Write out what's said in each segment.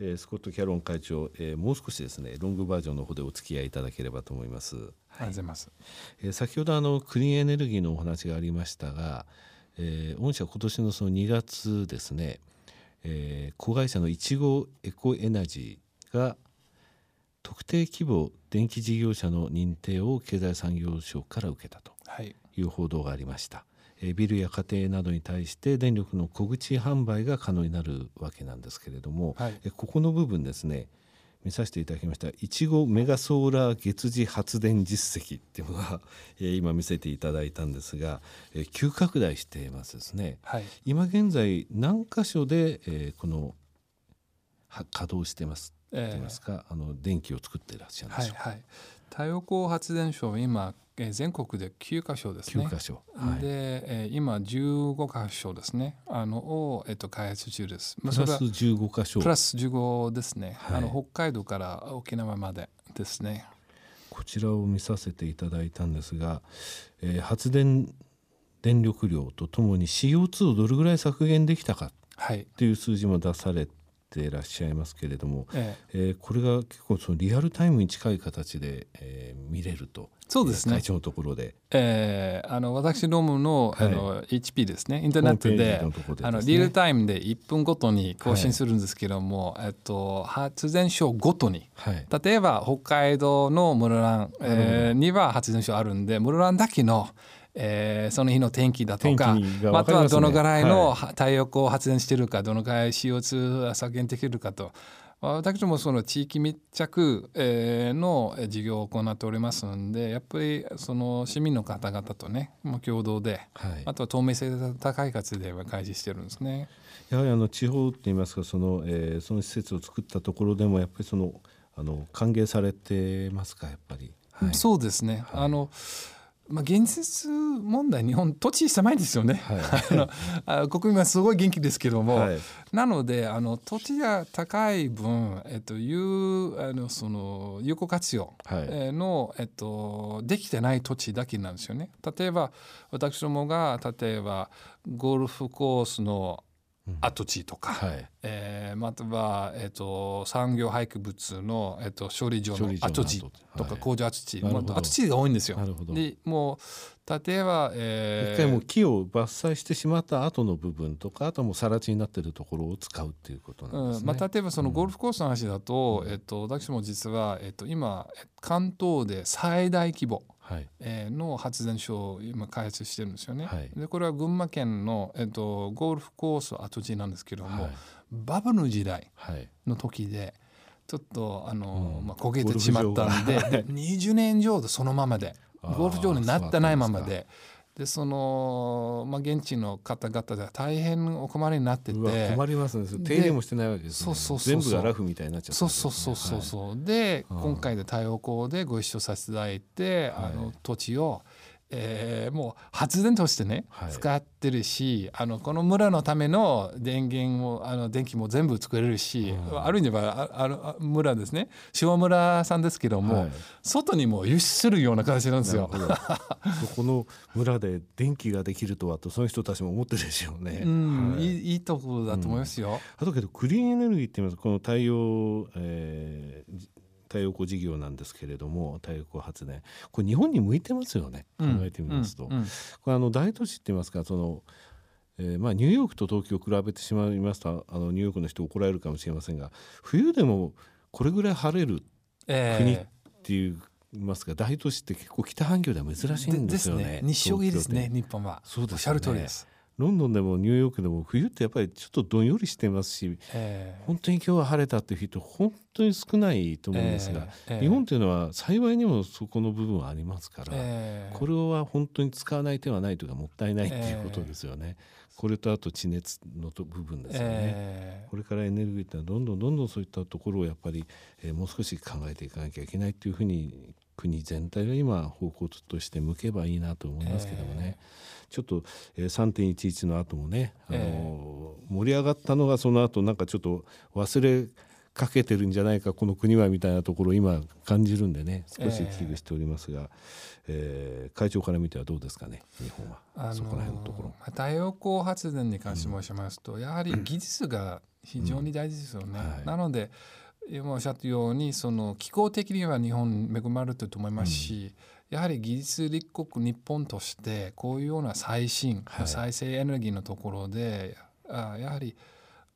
えー、スコット・キャロン会長、えー、もう少しですねロングバージョンの方でお付き合いいただければと思います。はい、ありがとうございます、えー、先ほどあのクリーンエネルギーのお話がありましたが、えー、御社今年のその2月ですね、えー、子会社のいちごエコエナジーが特定規模電気事業者の認定を経済産業省から受けたという報道がありました。はいビルや家庭などに対して電力の小口販売が可能になるわけなんですけれども、はい、ここの部分ですね見させていただきましたいちごメガソーラー月次発電実績っていうのが、え今見せていただいたんですが、え急拡大していますですね、はい、今現在何箇所で、えこの稼働してますって言いますか、えー、あの電気を作っていらっしゃるんでしょうか、はいはい、太陽光発電所今え全国で9箇所ですね。9箇所。はい、で、え今15箇所ですね。あのをえっと開発中です。プラス15箇所。プラス15ですね。はい、あの北海道から沖縄までですね。こちらを見させていただいたんですが、えー、発電電力量とともに CO2 をどれぐらい削減できたかっていう数字も出されていらっしゃいますけれども、ええ。えー、これが結構そのリアルタイムに近い形で、えー、見れるとそうですね。会長のところで。えー、あの私どもの,、あの HP ですね。インターネットで、ね、あのリアルタイムで1分ごとに更新するんですけども、はい、えっと、発電所ごとに、はい、例えば北海道の室蘭、えー、には発電所あるんで室蘭だけのえー、その日の天気だとか、ね、またはどのぐらいの太陽光発電してるか、はい、どのぐらい CO2 削減できるかと。私どもその地域密着の事業を行っておりますのでやっぱりその市民の方々とね共同で、はい、あとは透明性が高い活で開示してるんですね。やはりあの地方っていいますかその,、えー、その施設を作ったところでもやっぱりそのあの歓迎されてますかやっぱり。はい、そうですね、はい、あのまあ、現実問題日本土地狭いですよね、はい、あの国民はすごい元気ですけども、はい、なのであの土地が高い分、えっと、有あのその有効活用の、はい、えっと、できてない土地だけなんですよね。例えば私どもが例えばゴルフコースの跡地とか、はい、えー、または、えーと、産業廃棄物の、えーと、処理場の跡。地とか工場跡地、はい、跡地が多いんですよ。でもう例えば、えー、一回も木を伐採してしまった後の部分とかあとも更地になっているところを使うっていうことなんですね。うん、まあ、例えばそのゴルフコースの話だと、うん、えっと、私も実は、えっと、今関東で最大規模はい、えー、の発電所を今開発してるんですよね。はい、でこれは群馬県の、えーと、ゴルフコース跡地なんですけども、はい、バブルの時代の時で、ちょっとあの、うん、まあ、焦げてしまったんでで20年以上でそのままでゴルフ場になってないままで。でその、まあ、現地の方々では大変お困りになってて。困りますね。手入れもしてないわけです、ね、そうそうそう全部がラフみたいになっちゃって、ね、そうそうそうそう、はい、で、今回で太陽光でご一緒させていただいて、はい、あの土地をえー、もう発電としてね、はい、使ってるしあのこの村のための電源をあの電気も全部作れるし、うん、ある意味ではああ村ですね。下村さんですけども、はい、外にも輸出するような形なんですよ。そこの村で電気ができるとはとその人たちも思ってるでしょうね。うん、はい、いいいところだと思いますよ。うん、あとけどクリーンエネルギーって言いますこの太陽、えー、太陽光事業なんですけれども太陽光発電。これ日本に向いてますよね、考えてみますと。うん。うん、これあの大都市って言いますかそのえー、まあ、ニューヨークと東京を比べてしまいますとあのニューヨークの人怒られるかもしれませんが冬でもこれぐらい晴れる国っていういますか大都市って結構北半球では珍しいんですよね。ね。日照ですね日本は。そうです、ね、おっしゃる通りです。ロンドンでもニューヨークでも冬ってやっぱりちょっとどんよりしてますし、えー、本当に今日は晴れたっていう人本当に少ないと思うんですが、えー、日本というのは幸いにもそこの部分はありますから、えー、これは本当に使わない手はないというかもったいないっていうことですよね。これとあと地熱の部分ですよね、これからエネルギーってのはどんどんどんどんそういったところをやっぱり、えー、もう少し考えていかなきゃいけないっていうふうに国全体が今方向として向けばいいなと思いますけどもね。ちょっと、えー、3.11の後もね、あのーえ。ー、盛り上がったのがその後なんかちょっと忘れかけてるんじゃないかこの国はみたいなところを今感じるんでね少し危惧しておりますが、えー、えー、会長から見てはどうですかね日本は、あのー、そこら辺のところ。太陽光発電に関して申しますと、うん、やはり技術が非常に大事ですよね。はい、なので今おっしゃったようにその気候的には日本恵まれてると思いますし、うん、やはり技術立国日本としてこういうような最新、はい、再生エネルギーのところであやはり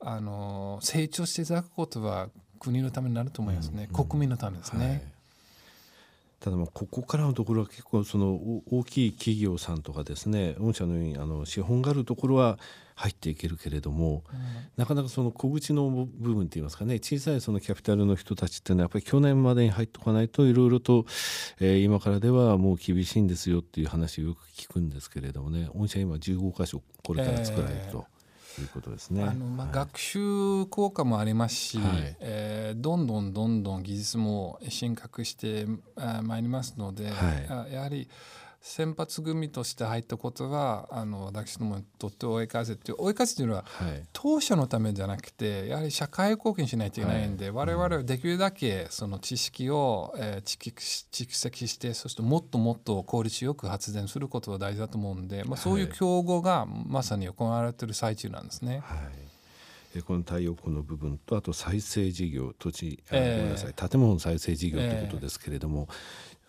あの成長していただくことは国のためになると思いますね、うん、国民のためですね。はい。ただまあここからのところは結構その大きい企業さんとかですね御社のようにあの資本があるところは入っていけるけれども、うん、なかなかその小口の部分っていいますかね小さいそのキャピタルの人たちっていうのはやっぱり去年までに入っておかないといろいろと、えー、今からではもう厳しいんですよっていう話をよく聞くんですけれどもね御社今15箇所これから作られると。えーいうことですね。あのまあ、学習効果もありますし、はい、えー、どんどんどんどん技術も進化してまいりますので、はい、やはり先発組として入ったことはあの私どもにとって追い風って追い風というのは、はい、当社のためじゃなくてやはり社会貢献しないといけないんで、はい、我々はできるだけその知識を、えー、蓄積してそしてもっともっと効率よく発電することが大事だと思うんで、まあ、そういう競合がまさに行われている最中なんですね。はい。この太陽光の部分とあと再生事業土地あ、えー、ごめんなさい。建物再生事業ということですけれども、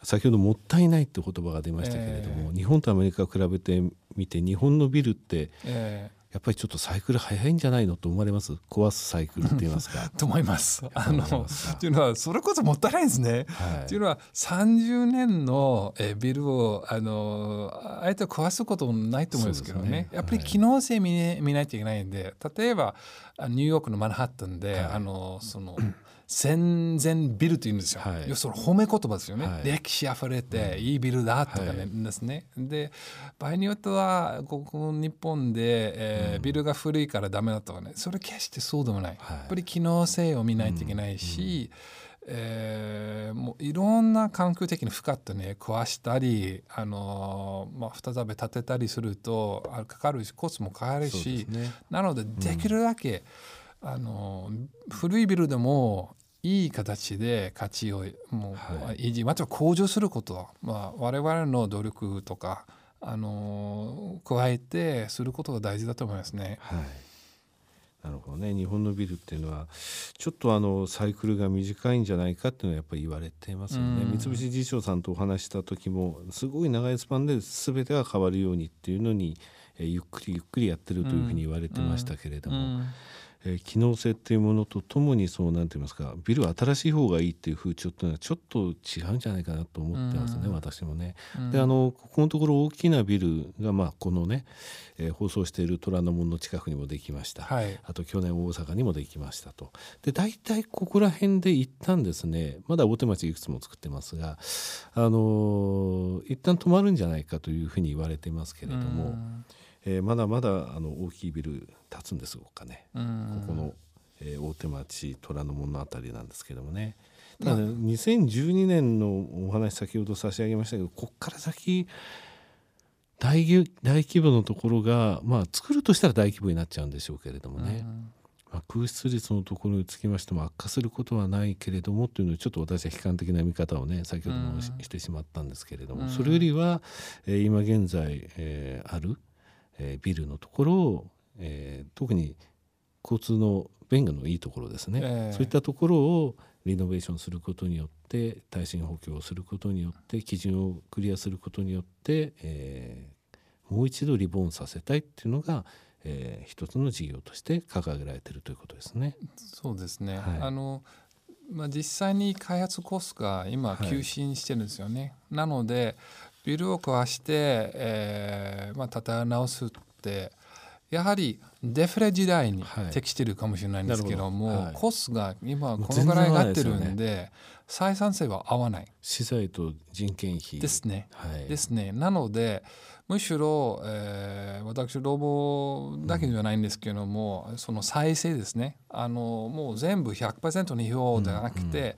先ほどもったいないって言葉が出ましたけれども、えー、日本とアメリカを比べてみて日本のビルって、えーやっぱりちょっとサイクル早いんじゃないのと思われます？壊すサイクルって言いますか？と思います。あのっていうのはそれこそもったいないですね。はい、っていうのは30年のえビルをあのあえて壊すこともないと思うんですけどね、ね、やっぱり機能性見,、ね、見ないといけないんで例えばニューヨークのマンハッタンで、はい、あのその。戦前ビルというんですよ、はい、要するに褒め言葉ですよね、はい、歴史あふれていいビルだとかね、はい、ですね。で場合によってはここ日本で、えー、うん、ビルが古いからダメだとかねそれ決してそうでもない、やっぱり機能性を見ないといけないし、うん。うん、えー、もういろんな環境的に負荷ってね壊したり、あのー、まあ、再び建てたりするとかかるしコストもかかるし、ね、なのでできるだけ、あの古いビルでもいい形で価値をもう維持、または向上することは、まあ、我々の努力とかあの加えてすることが大事だと思いますね。はい。なるほどね。日本のビルっていうのはちょっとあのサイクルが短いんじゃないかっていうのはやっぱり言われていますよね、三菱地所さんとお話した時もすごい長いスパンで全てが変わるようにっていうのに、えゆっくりゆっくりやってるというふうに言われてましたけれども、えー、機能性っていうものとともにそうなんて言いますかビルは新しい方がいいっていう風潮っていうのはちょっと違うんじゃないかなと思ってますね、うん、私もね。うん、であのここのところ大きなビルが、まあ、このね、えー、放送している虎ノ門の近くにもできました、はい、あと去年大阪にもできましたと。で大体ここら辺で一旦ですねまだ大手町いくつも作ってますが、あのー、一旦止まるんじゃないかというふうに言われてますけれども。うんえー、まだまだあの大きいビル建つんですかね、ここの、えー、大手町虎ノ門の辺りなんですけどもね。ただ、ね、2012年のお話先ほど差し上げましたけどここから先大大規模のところが、まあ、作るとしたら大規模になっちゃうんでしょうけれどもね、まあ、空室率のところにつきましても悪化することはないけれどもというのをちょっと私は悲観的な見方をね先ほどもしてしまったんですけれども、それよりは、えー、今現在、えー、あるえー、ビルのところを、えー、特に交通の便がのいいところですね、えー、そういったところをリノベーションすることによって耐震補強をすることによって基準をクリアすることによって、えー、もう一度リボーンさせたいっていうのが、えー、一つの事業として掲げられているということですね。そうですね、はい、あのまあ、実際に開発コストが今急進してるんですよね。はい、なのでビルを壊して、えーまあ、建て直すってやはりデフレ時代に適しているかもしれないんですけども、はい、コスが今このぐらい上がってるんで、ね、採算性は合わない。資材と人件費。ですね、はい、ですね。なのでむしろ、えー、私ロボだけじゃないんですけども、うん、その再生ですね。あのもう全部100%に表ではなくて、うんうん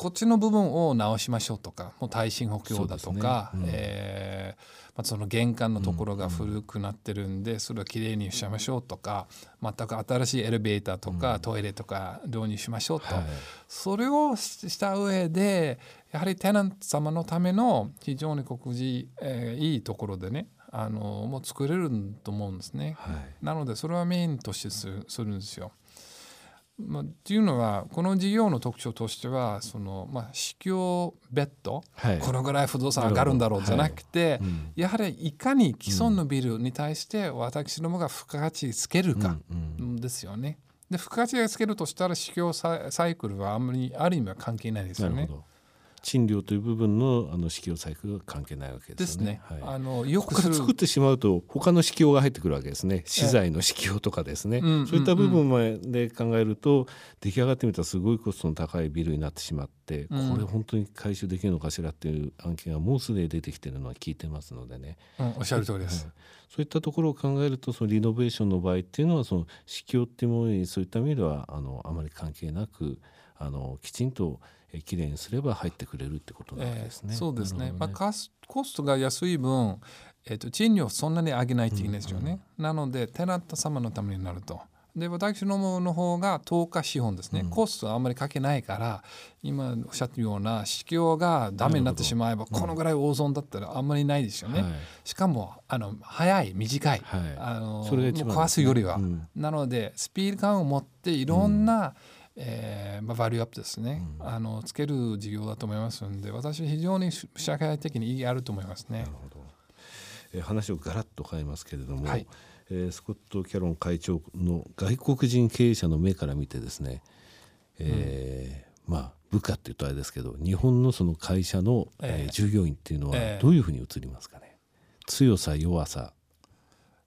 こっちの部分を直しましょうとかもう耐震補強だとか、ね。うん、えー、まあ、その玄関のところが古くなってるんで、それをきれいにしましょうとか全く新しいエレベーターとか、トイレとか導入しましょうと、はい、それをした上でやはりテナント様のための非常に告示、えー、いいところでねあのもう作れると思うんですね、はい、なのでそれはメインとしてするんですよ。まあ、っていうのはこの事業の特徴としてはその、まあ、市況ベッド、はい、このぐらい不動産上がるんだろうじゃなくて、はい。うん、やはりいかに既存のビルに対して私どもが付加価値つけるかですよね。で付加価値がつけるとしたら市況サイクルはあんまりある意味は関係ないですよね。賃料という部分のあの指標サイクルは関係ないわけですね。あのよく作ってしまうと他の指標が入ってくるわけですね。資材の指標とかですね。そういった部分まで考えると出来上がってみたらすごいコストの高いビルになってしまって、これ本当に回収できるのかしらっていう案件がもうすでに出てきてるのは聞いてますのでね。うん、おっしゃる通りです。そういったところを考えるとそのリノベーションの場合っていうのはその指標っていうものにそういった意味ではあのあまり関係なくあのきちんとえきれいにすれば入ってくれるってことなんですね。えー、そうですね。ねまあコスコストが安い分、えっ、ー、と賃料をそんなに上げないといいですよね。うんうん、なのでテナント様のためになると。で私どもの方が10日資本ですね、うん、コストはあんまりかけないから今おっしゃったような市況がダメになってしまえばこのぐらい大損だったらあんまりないですよね、はい、しかもあの早い短い、はい、あのそれが壊すよりは、うん、なのでスピード感を持っていろんな、うんえーまあ、バリューアップですね、うん、あのつける事業だと思いますので私非常に社会的に意義あると思いますね。なるほど。えー、話をガラッと変えますけれども、はい、えー、スコット・キャロン会長の外国人経営者の目から見てですね、えー、うん、まあ部下っていうとあれですけど日本のその会社の、えー、従業員っていうのはどういうふうに映りますかね、えー、強さ弱さ。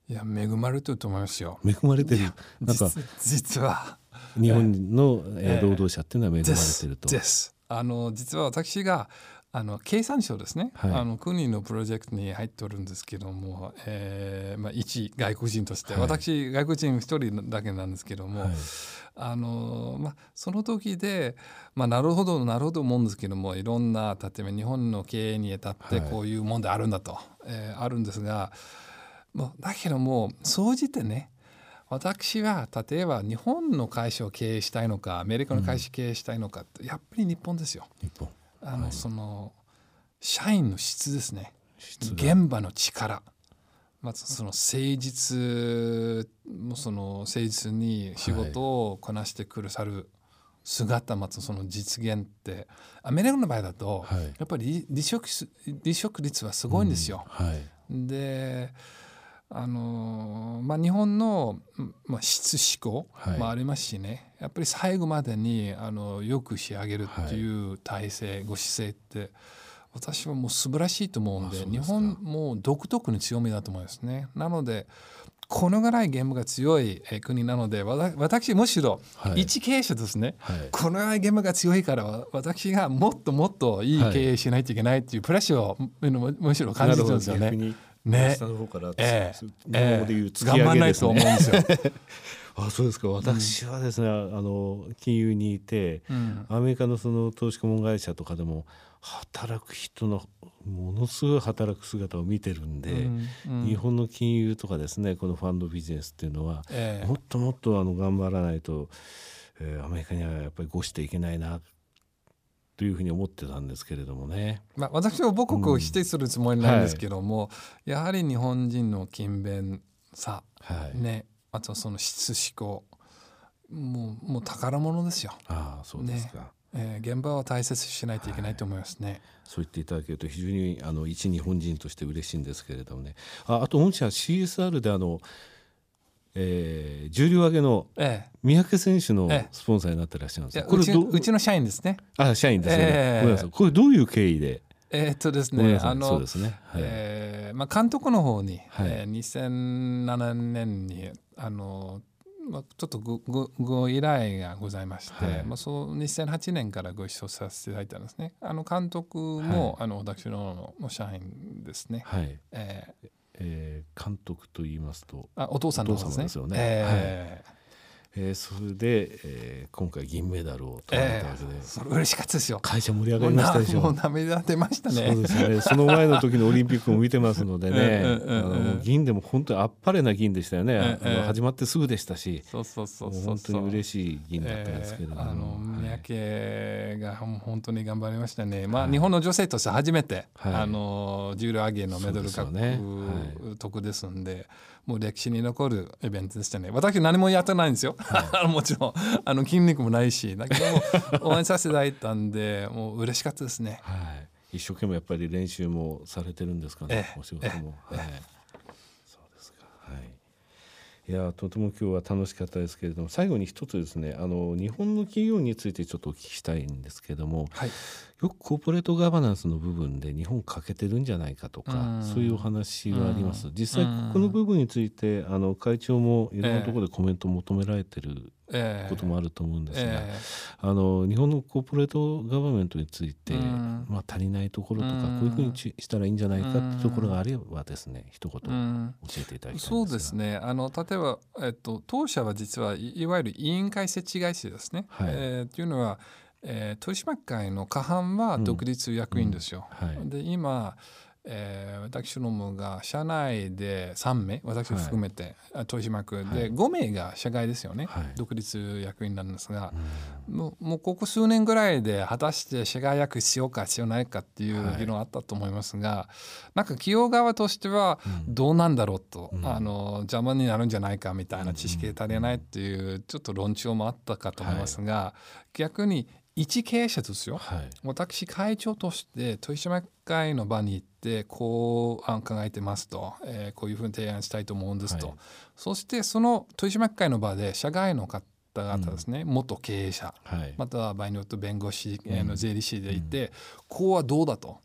いや恵まれてると思いますよ。恵まれてる。なんか実は日本の労働者っていうのは恵まれてると。です。あの実は私があの経産省ですね、はい、あの国のプロジェクトに入っておるんですけども、えーまあ、一外国人として、はい、私外国人一人だけなんですけども、はい、あのまあ、その時で、まあ、なるほどなるほど思うんですけどもいろんな例えば日本の経営にあたってこういう問題あるんだと、はい、えー、あるんですが、まあ、だけども総じてね私は例えば日本の会社を経営したいのかアメリカの会社を経営したいのか、うん、やっぱり日本ですよ。日本。あの、はい、その社員の質ですね。現場の力。まずその誠実もその誠実に仕事をこなしてくださる姿まずその実現ってアメリカの場合だと、やっぱり離職離職率はすごいんですよ。うん。はい、であのまあ、日本の、まあ、質思考もありますしね、やっぱり最後までにあのよく仕上げるっていう体制、はい、ご姿勢って私はもう素晴らしいと思うんで日本も独特の強みだと思いますね。なのでこのぐらいゲームが強い国なので私むしろ一経営者ですね、はい、このぐらいゲームが強いから私がもっともっといい経営しないといけないっていうプレッシャーをむしろ感じてるんですよね。ね、下の方から、えー、日本語で言う突き上げですね。頑張ないと思うんですよ。あそうですか。私はですね、うん、あの金融にいて、うん、アメリカのその投資顧問会社とかでも働く人のものすごい働く姿を見てるんで、うんうん、日本の金融とかですねこのファンドビジネスっていうのは、えー、もっともっとあの頑張らないと、えー、アメリカにはやっぱり越していけないなというふうに思ってたんですけれどもね。まあ、私は母国を否定するつもりなんですけども、うんはい、やはり日本人の勤勉さ、はい、ね、あとその質思考もうもう宝物ですよ。ああそうですか、ねえー、現場は大切にしないといけないと思いますね。はい、そう言っていただけると非常にあの一日本人として嬉しいんですけれどもね。ああと御社 CSR であのえー、重量挙げの三宅選手のスポンサーになってらっしゃるんですか、ええ、これうちの社員ですね。あ社員ですね、えー、ごめんなさい。これどういう経緯で？えー、っとですね、あのね、はい、えー、まあ、監督の方に、はい。えー、2007年にあの、まあ、ちょっとごごご依頼がございまして、はい、まあ、そう2008年からご一緒させていただいたんですね。あの監督も、はい、あの私のの社員ですね。はい。えーえー、監督と言いますとあお父さんのですね。ですよね。えー、はいえー、それで、えー、今回銀メダルを取られたわけで、えー、それ嬉しかったですよ。会社盛り上がりましたでしょ。もう 涙出ましたね。そうですね。その前の時のオリンピックも見てますのでね。あの銀でも本当にあっぱれな銀でしたよね、あの始まってすぐでしたし。そうそうそう本当に嬉しい銀だったんですけれども、えー、あの三宅が本当に頑張りましたね、まあ、日本の女性として初めて、はい、あの重量挙げのメダル獲得、ですんでもう歴史に残るイベントでしたね。私何もやってないんですよ、はい、もちろん。あの筋肉もないし。だけども応援させていただいたんでもう嬉しかったですね、はい、一生懸命やっぱり練習もされてるんですかね、お仕事も、はい、いやとても今日は楽しかったですけれども最後に一つですねあの日本の企業についてちょっとお聞きしたいんですけれども、はい、よくコーポレートガバナンスの部分で日本欠けてるんじゃないかとかそういうお話はあります。実際この部分についてあの会長もいろんなところでコメントを求められてることもあると思うんですが、えー、あの日本のコーポレートガバメントについて、まあ、足りないところとかこういうふうにしたらいいんじゃないかってところがあればですね一言教えていただきたいそうですね。あの例えば、えっと、当社は実はいわゆる委員会設置会社ですね。はい、えー、というのはえー、取締会の過半は独立役員ですよ。うんうん。はい、で今えー、私どもが社内で3名私を含めて、はい、取締役で、はい、5名が社外ですよね、はい、独立役員なんですが、うん、もうもうここ数年ぐらいで果たして社外役必要か必要ないかっていう議論あったと思いますが、はい、なんか企業側としてはどうなんだろうと、うん、あの邪魔になるんじゃないかみたいな知識が足りないっていうちょっと論調もあったかと思いますが、逆に一経営者ですよ、はい、私会長として取締会の場に行ってこう考えてますと、えー、こういうふうに提案したいと思うんですと、はい、そしてその取締会の場で社外の方々ですね、うん、元経営者、はい、または場合によって弁護士、うん、の税理士でいて、うん、こうはどうだと。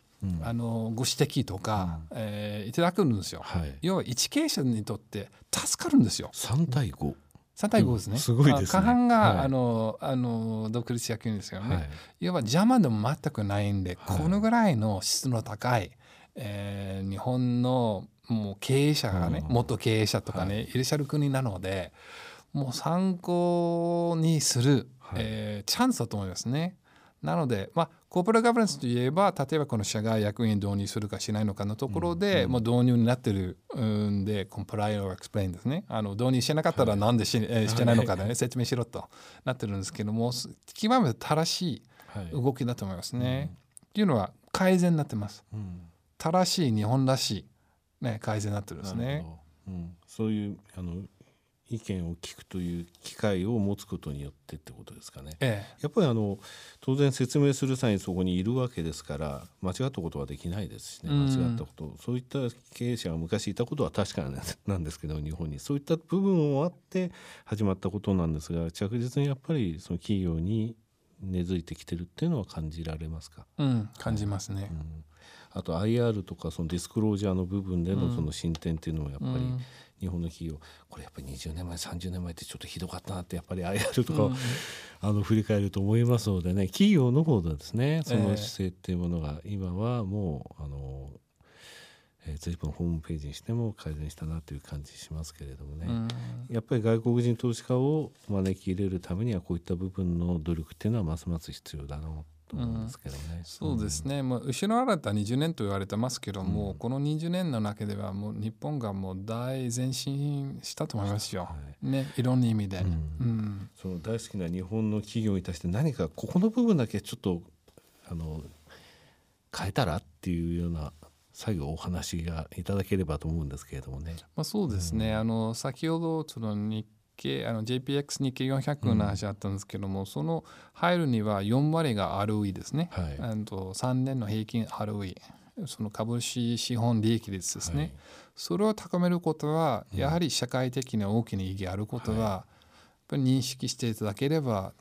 あのご指摘とか、うん、えー、いただくんですよ、要は一経営者にとって助かるんですよ。3対5 3対5ですね。すごいですね。過半が、はい、あのあの独立役員ですよね。はい、いわば邪魔でも全くないんで、はい、このぐらいの質の高い、えー、日本のもう経営者がね、元経営者とかね、いらっしゃる国なのでもう参考にする、はい、えー、チャンスだと思いますね。なので、まあ、コーポレートガバナンスといえば例えばこの社外役員導入するかしないのかのところで、うん、もう導入になってるんで comply or explain ですね。あの導入してなかったらなんでし,、えしてないのかでね、説明しろとなってるんですけども極めて正しい動きだと思いますね。はい、っていうのは改善になってます。うん、正しい日本らしい、ね、改善になってるんですね。うん、そういうあの意見を聞くという機会を持つことによってってことですかね。ええ、やっぱりあの当然説明する際にそこにいるわけですから間違ったことはできないですしね。間違ったこと、そういった経営者が昔いたことは確かなんですけど日本に。そういった部分もあって始まったことなんですが着実にやっぱりその企業に根付いてきてるっていうのは感じられますか、うん、感じますね、うん、あと IR とかそのディスクロージャーの部分でのその進展っていうのもやっぱり、うん。日本の企業これやっぱり20年前30年前ってちょっとひどかったなってやっぱり IR とか、うん、あの振り返ると思いますのでね企業の方でですねその姿勢っていうものが今はもうあの、えー、随分ホームページにしても改善したなという感じしますけれどもね、うん、やっぱり外国人投資家を招き入れるためにはこういった部分の努力っていうのはますます必要だなとと思うんですけどね。うん、そうですね、まあ、後ろ新た20年と言われてますけども、うん、この20年の中ではもう日本がもう大前進したと思いますよ、はい、ね、いろんな意味で、うん、その大好きな日本の企業に対して何かここの部分だけちょっとあの変えたらっていうような最後お話がいただければと思うんですけれどもね。まあ、そうですね、あの先ほどその日経あの JPX 日経400の話あったんですけども、うん、その入るには4割が ROE ですね、はい、と3年の平均 ROE その株式資本利益率ですね、はい、それを高めることはやはり社会的に大きな意義あることは、やっぱり認識していただければ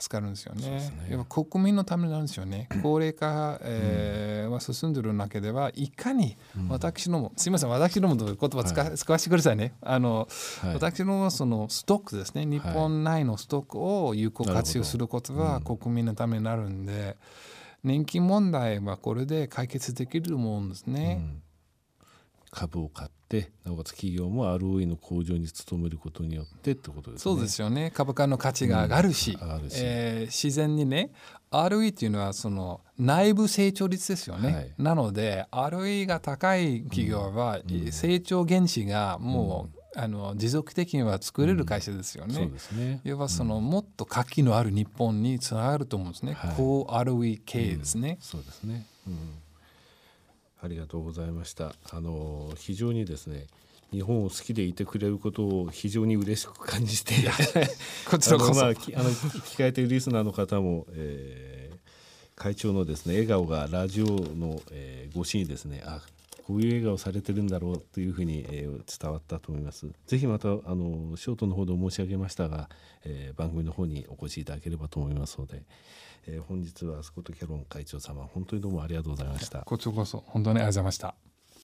助かるんですよね。ね。やっぱ国民のためなんですよね。高齢化、えー、は進んでる中ではいかに私のも、すみません私のもという言葉使,、はい、使わせてくださいね。あの、はい、私のそのストックですね。日本内のストックを有効活用することは国民のためになるんで、年金問題はこれで解決できると思うんですね。うん株を買ってなおかつ企業も ROE の向上に努めることによってってことですね。そうですよね。株価の価値が上がるし。うん、えー、自然にね ROE っていうのはその内部成長率ですよね、はい、なので ROE が高い企業は成長原資がもう、うん、あの持続的には作れる会社ですよね。うん、そうですね。要はその、もっと活気のある日本につながると思うんですね。はい、高 ROE 経営ですね。そうですね、うんありがとうございました。あの非常にですね日本を好きでいてくれることを非常に嬉しく感じて こちらこそあの、まあ、あの聞かれているリスナーの方も、えー、会長のですね笑顔がラジオの、えー、越しにですねあこういう笑顔されてるんだろうというふうに、えー、伝わったと思います。ぜひまたあのショートの方で申し上げましたが、えー、番組の方にお越しいただければと思いますので、えー、本日はスコット・キャロン会長様本当にどうもありがとうございました。こちらこそ本当にありがとうございました。